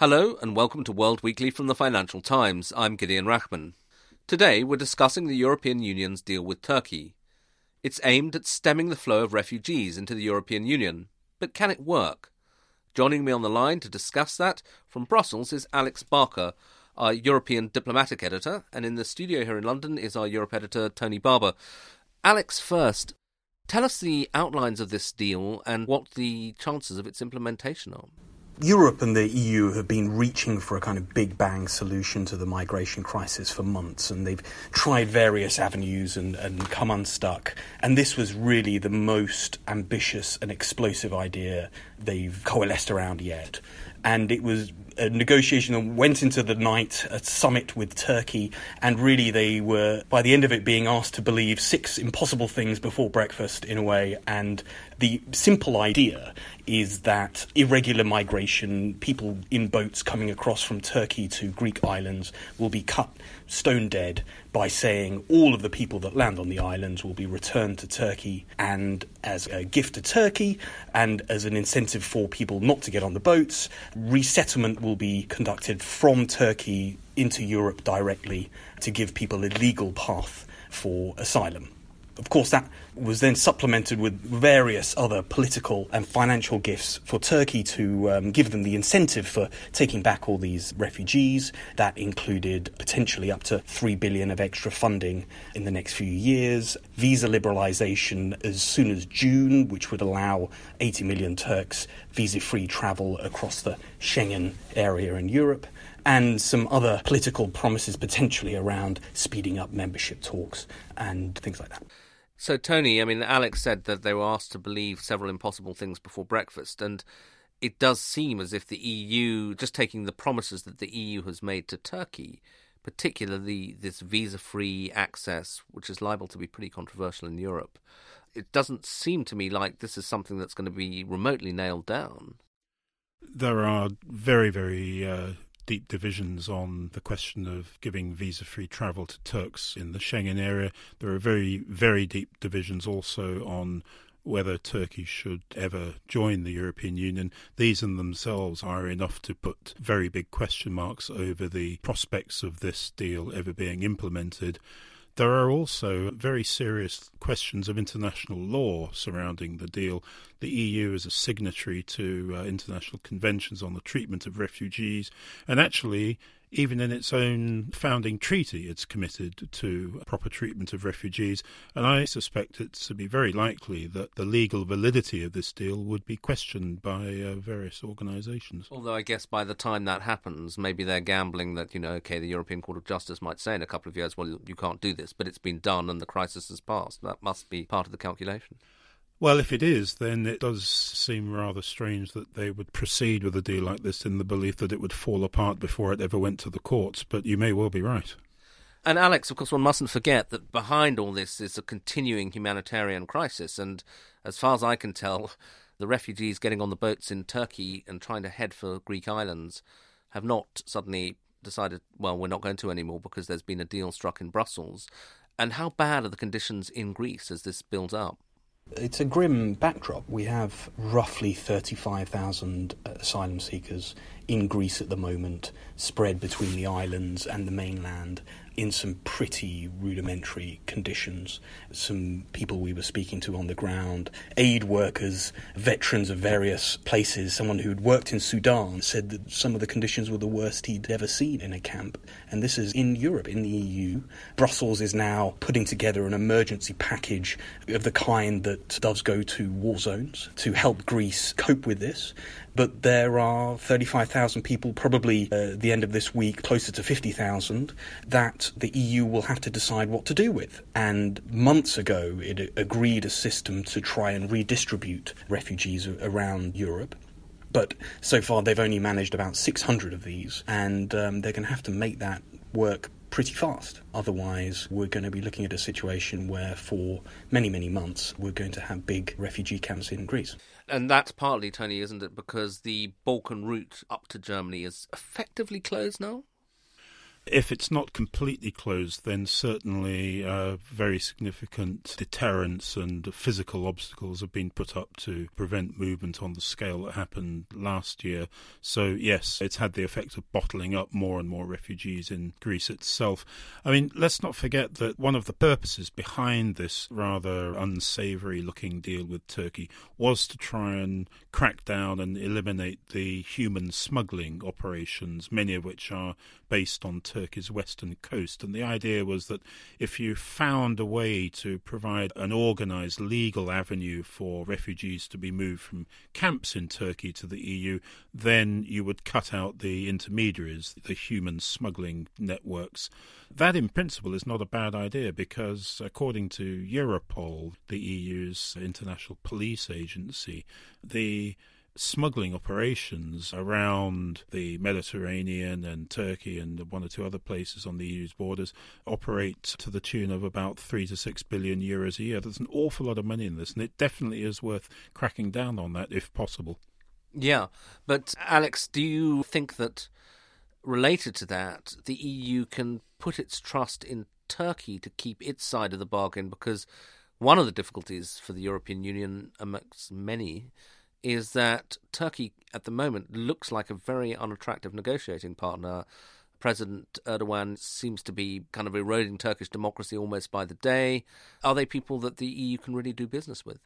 Hello, and welcome to World Weekly from the Financial Times. I'm Gideon Rachman. Today, we're discussing the European Union's deal with Turkey. It's aimed at stemming the flow of refugees into the European Union. But can it work? Joining me on the line to discuss that from Brussels is Alex Barker, our European diplomatic editor, and in the studio here in London is our Europe editor, Tony Barber. Alex, first, tell us the outlines of this deal and what the chances of its implementation are. Europe and the EU have been reaching for a kind of big bang solution to the migration crisis for months, and they've tried various avenues and, and come unstuck. And this was really the most ambitious and explosive idea they've coalesced around yet. And it was a negotiation that went into the night, a summit with Turkey, and really they were, by the end of it, being asked to believe six impossible things before breakfast, in a way. And the simple idea is that irregular migration, people in boats coming across from Turkey to Greek islands, will be cut stone dead by saying all of the people that land on the islands will be returned to Turkey and as a gift to Turkey and as an incentive for people not to get on the boats, resettlement will be conducted from Turkey into Europe directly to give people a legal path for asylum. Of course, that was then supplemented with various other political and financial gifts for Turkey to um, give them the incentive for taking back all these refugees. That included potentially up to 3 billion of extra funding in the next few years, visa liberalization as soon as June, which would allow 80 million Turks visa free travel across the Schengen area in Europe and some other political promises potentially around speeding up membership talks and things like that. So, Tony, I mean, Alex said that they were asked to believe several impossible things before breakfast, and it does seem as if the EU, just taking the promises that the EU has made to Turkey, particularly this visa free access, which is liable to be pretty controversial in Europe, it doesn't seem to me like this is something that's going to be remotely nailed down. There are very, very uh, deep divisions on the question of giving visa free travel to Turks in the Schengen area. There are very, very deep divisions also on whether Turkey should ever join the European Union. These in themselves are enough to put very big question marks over the prospects of this deal ever being implemented. There are also very serious questions of international law surrounding the deal. The EU is a signatory to uh, international conventions on the treatment of refugees, and actually, even in its own founding treaty, it's committed to proper treatment of refugees. And I suspect it to be very likely that the legal validity of this deal would be questioned by uh, various organisations. Although I guess by the time that happens, maybe they're gambling that, you know, okay, the European Court of Justice might say in a couple of years, well, you can't do this, but it's been done and the crisis has passed. That must be part of the calculation. Well, if it is, then it does seem rather strange that they would proceed with a deal like this in the belief that it would fall apart before it ever went to the courts, but you may well be right. And Alex, of course, one mustn't forget that behind all this is a continuing humanitarian crisis. And as far as I can tell, the refugees getting on the boats in Turkey and trying to head for Greek islands have not suddenly decided, well, we're not going to anymore because there's been a deal struck in Brussels. And how bad are the conditions in Greece as this builds up? It's a grim backdrop. We have roughly 35,000 asylum seekers in Greece at the moment, spread between the islands and the mainland in some pretty rudimentary conditions. Some people we were speaking to on the ground, aid workers, veterans of various places, someone who'd worked in Sudan said that some of the conditions were the worst he'd ever seen in a camp. And this is in Europe, in the EU. Brussels is now putting together an emergency package of the kind that does go to war zones to help Greece cope with this but there are 35,000 people, probably uh, the end of this week, closer to 50,000, that the EU will have to decide what to do with. And months ago, it agreed a system to try and redistribute refugees around Europe. But so far, they've only managed about 600 of these, and um, they're going to have to make that work pretty fast. Otherwise, we're going to be looking at a situation where, for many, many months, we're going to have big refugee camps in Greece. And that's partly, Tony, isn't it? Because the Balkan route up to Germany is effectively closed now? If it's not completely closed, then certainly uh, very significant deterrents and physical obstacles have been put up to prevent movement on the scale that happened last year. So, yes, it's had the effect of bottling up more and more refugees in Greece itself. I mean, let's not forget that one of the purposes behind this rather unsavoury looking deal with Turkey was to try and crack down and eliminate the human smuggling operations, many of which are based on Turkey's western coast. And the idea was that if you found a way to provide an organised legal avenue for refugees to be moved from camps in Turkey to the EU, then you would cut out the intermediaries, the human smuggling networks. That, in principle, is not a bad idea because, according to Europol, the EU's international police agency, the smuggling operations around the Mediterranean and Turkey and one or two other places on the EU's borders operate to the tune of about three to six billion euros a year. There's an awful lot of money in this, and it definitely is worth cracking down on that if possible. Yeah, but Alex, do you think that related to that, the EU can put its trust in Turkey to keep its side of the bargain? Because one of the difficulties for the European Union, amongst many, is that Turkey at the moment looks like a very unattractive negotiating partner. President Erdogan seems to be kind of eroding Turkish democracy almost by the day. Are they people that the EU can really do business with?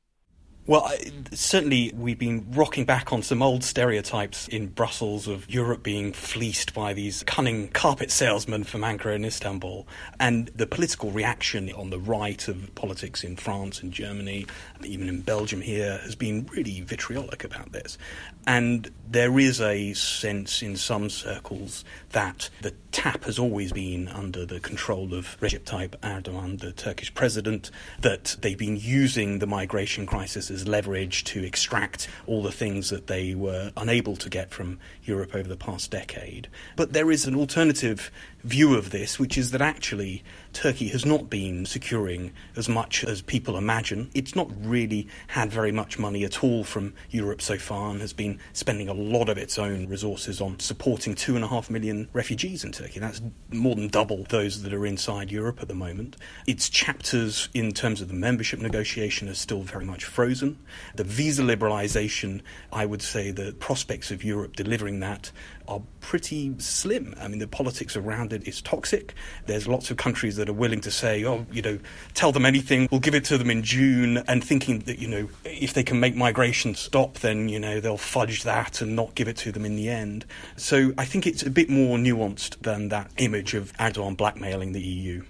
Well, I, certainly we've been rocking back on some old stereotypes in Brussels of Europe being fleeced by these cunning carpet salesmen from Ankara and Istanbul. And the political reaction on the right of politics in France and Germany, even in Belgium here, has been really vitriolic about this. And there is a sense in some circles that the tap has always been under the control of Recep Tayyip Erdogan, the Turkish president, that they've been using the migration crisis as leverage to extract all the things that they were unable to get from Europe over the past decade. But there is an alternative view of this, which is that actually Turkey has not been securing as much as people imagine. It's not really had very much money at all from Europe so far and has been spending a lot of its own resources on supporting two and a half million refugees in Turkey. That's more than double those that are inside Europe at the moment. Its chapters in terms of the membership negotiation are still very much frozen. The visa liberalisation, I would say the prospects of Europe delivering that are pretty slim. I mean, the politics around it is toxic. There's lots of countries that are willing to say, oh, you know, tell them anything, we'll give it to them in June, and thinking that, you know, if they can make migration stop, then, you know, they'll fudge that and not give it to them in the end. So I think it's a bit more nuanced than that image of Erdogan blackmailing the EU.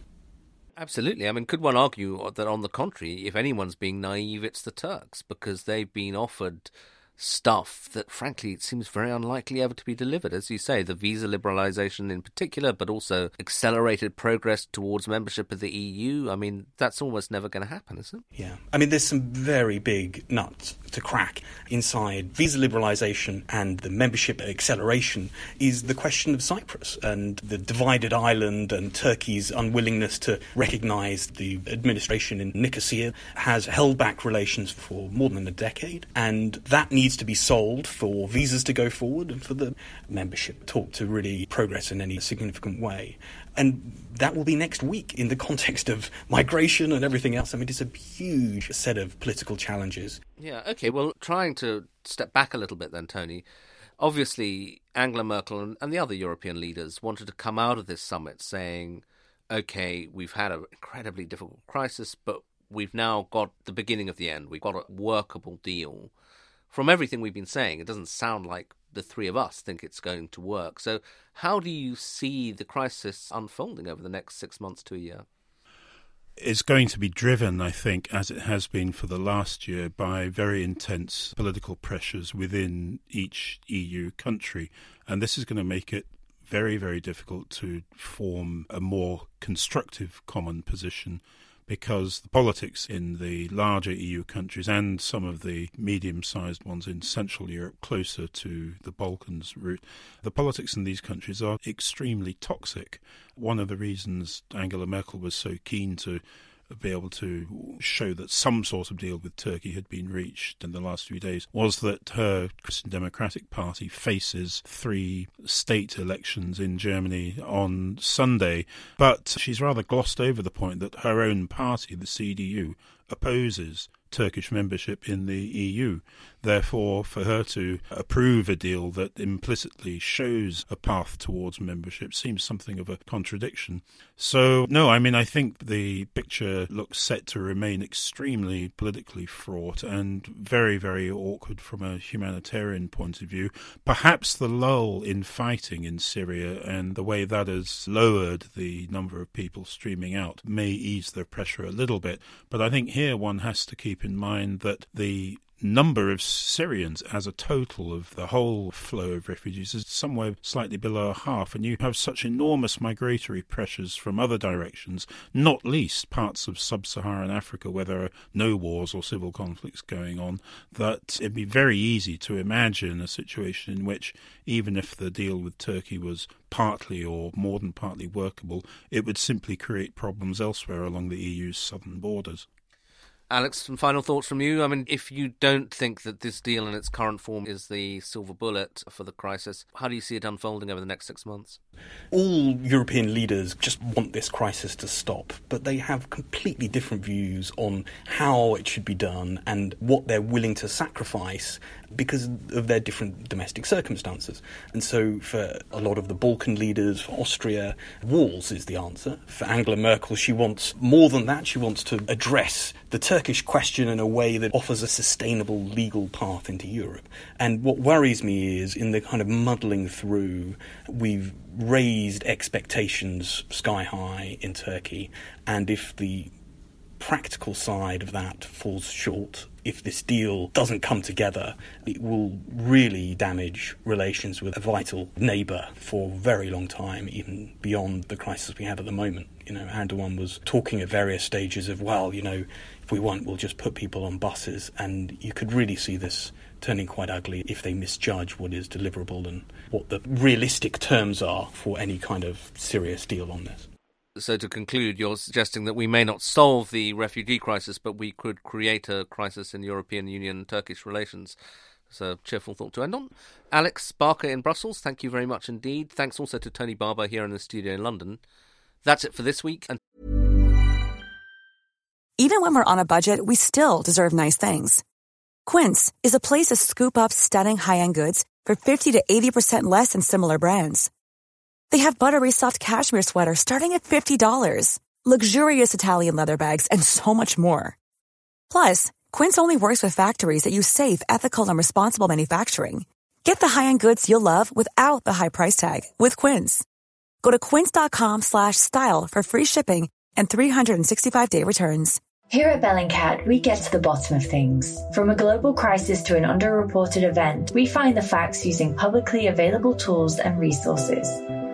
Absolutely. I mean, could one argue that, on the contrary, if anyone's being naive, it's the Turks because they've been offered stuff that, frankly, it seems very unlikely ever to be delivered. As you say, the visa liberalisation in particular, but also accelerated progress towards membership of the EU. I mean, that's almost never going to happen, is it? Yeah. I mean, there's some very big nuts to crack inside visa liberalisation and the membership acceleration is the question of Cyprus and the divided island and Turkey's unwillingness to recognise the administration in Nicosia has held back relations for more than a decade, and that needs to be solved for visas to go forward and for the membership talk to really progress in any significant way. And that will be next week in the context of migration and everything else. I mean, it's a huge set of political challenges. Yeah, okay. Well, trying to step back a little bit then, Tony. Obviously, Angela Merkel and, the other European leaders wanted to come out of this summit saying, okay, we've had an incredibly difficult crisis, but we've now got the beginning of the end. We've got a workable deal from everything we've been saying, it doesn't sound like the three of us think it's going to work. So, how do you see the crisis unfolding over the next six months to a year? It's going to be driven, I think, as it has been for the last year, by very intense political pressures within each EU country. And this is going to make it very, very difficult to form a more constructive common position because the politics in the larger EU countries and some of the medium sized ones in Central Europe, closer to the Balkans route, the politics in these countries are extremely toxic. One of the reasons Angela Merkel was so keen to be able to show that some sort of deal with Turkey had been reached in the last few days was that her Christian Democratic Party faces three state elections in Germany on Sunday. But she's rather glossed over the point that her own party, the CDU, opposes Turkish membership in the EU. Therefore, for her to approve a deal that implicitly shows a path towards membership seems something of a contradiction. So, no, I mean, I think the picture looks set to remain extremely politically fraught and very, very awkward from a humanitarian point of view. Perhaps the lull in fighting in Syria and the way that has lowered the number of people streaming out may ease the pressure a little bit. But I think here one has to keep in mind that the number of Syrians as a total of the whole flow of refugees is somewhere slightly below half, and you have such enormous migratory pressures from other directions, not least parts of sub Saharan Africa where there are no wars or civil conflicts going on, that it'd be very easy to imagine a situation in which, even if the deal with Turkey was partly or more than partly workable, it would simply create problems elsewhere along the EU's southern borders. Alex, some final thoughts from you. I mean, if you don't think that this deal in its current form is the silver bullet for the crisis, how do you see it unfolding over the next six months? All European leaders just want this crisis to stop, but they have completely different views on how it should be done and what they're willing to sacrifice because of their different domestic circumstances. And so, for a lot of the Balkan leaders, for Austria, walls is the answer. For Angela Merkel, she wants more than that. She wants to address the Turkish question in a way that offers a sustainable legal path into Europe. And what worries me is in the kind of muddling through, we've raised expectations sky high in Turkey. And if the practical side of that falls short, if this deal doesn't come together, it will really damage relations with a vital neighbour for a very long time, even beyond the crisis we have at the moment. You know, Erdogan was talking at various stages of, well, you know, if we want, we'll just put people on buses. And you could really see this turning quite ugly if they misjudge what is deliverable and what the realistic terms are for any kind of serious deal on this. So, to conclude, you're suggesting that we may not solve the refugee crisis, but we could create a crisis in European Union Turkish relations. It's a cheerful thought to end on. Alex Barker in Brussels, thank you very much indeed. Thanks also to Tony Barber here in the studio in London. That's it for this week. And Even when we're on a budget, we still deserve nice things. Quince is a place to scoop up stunning high end goods for 50 to 80% less than similar brands. They have buttery soft cashmere sweaters starting at $50, luxurious Italian leather bags, and so much more. Plus, Quince only works with factories that use safe, ethical, and responsible manufacturing. Get the high-end goods you'll love without the high price tag with Quince. Go to quince.com/style for free shipping and 365-day returns. Here at Bellingcat, we get to the bottom of things. From a global crisis to an underreported event, we find the facts using publicly available tools and resources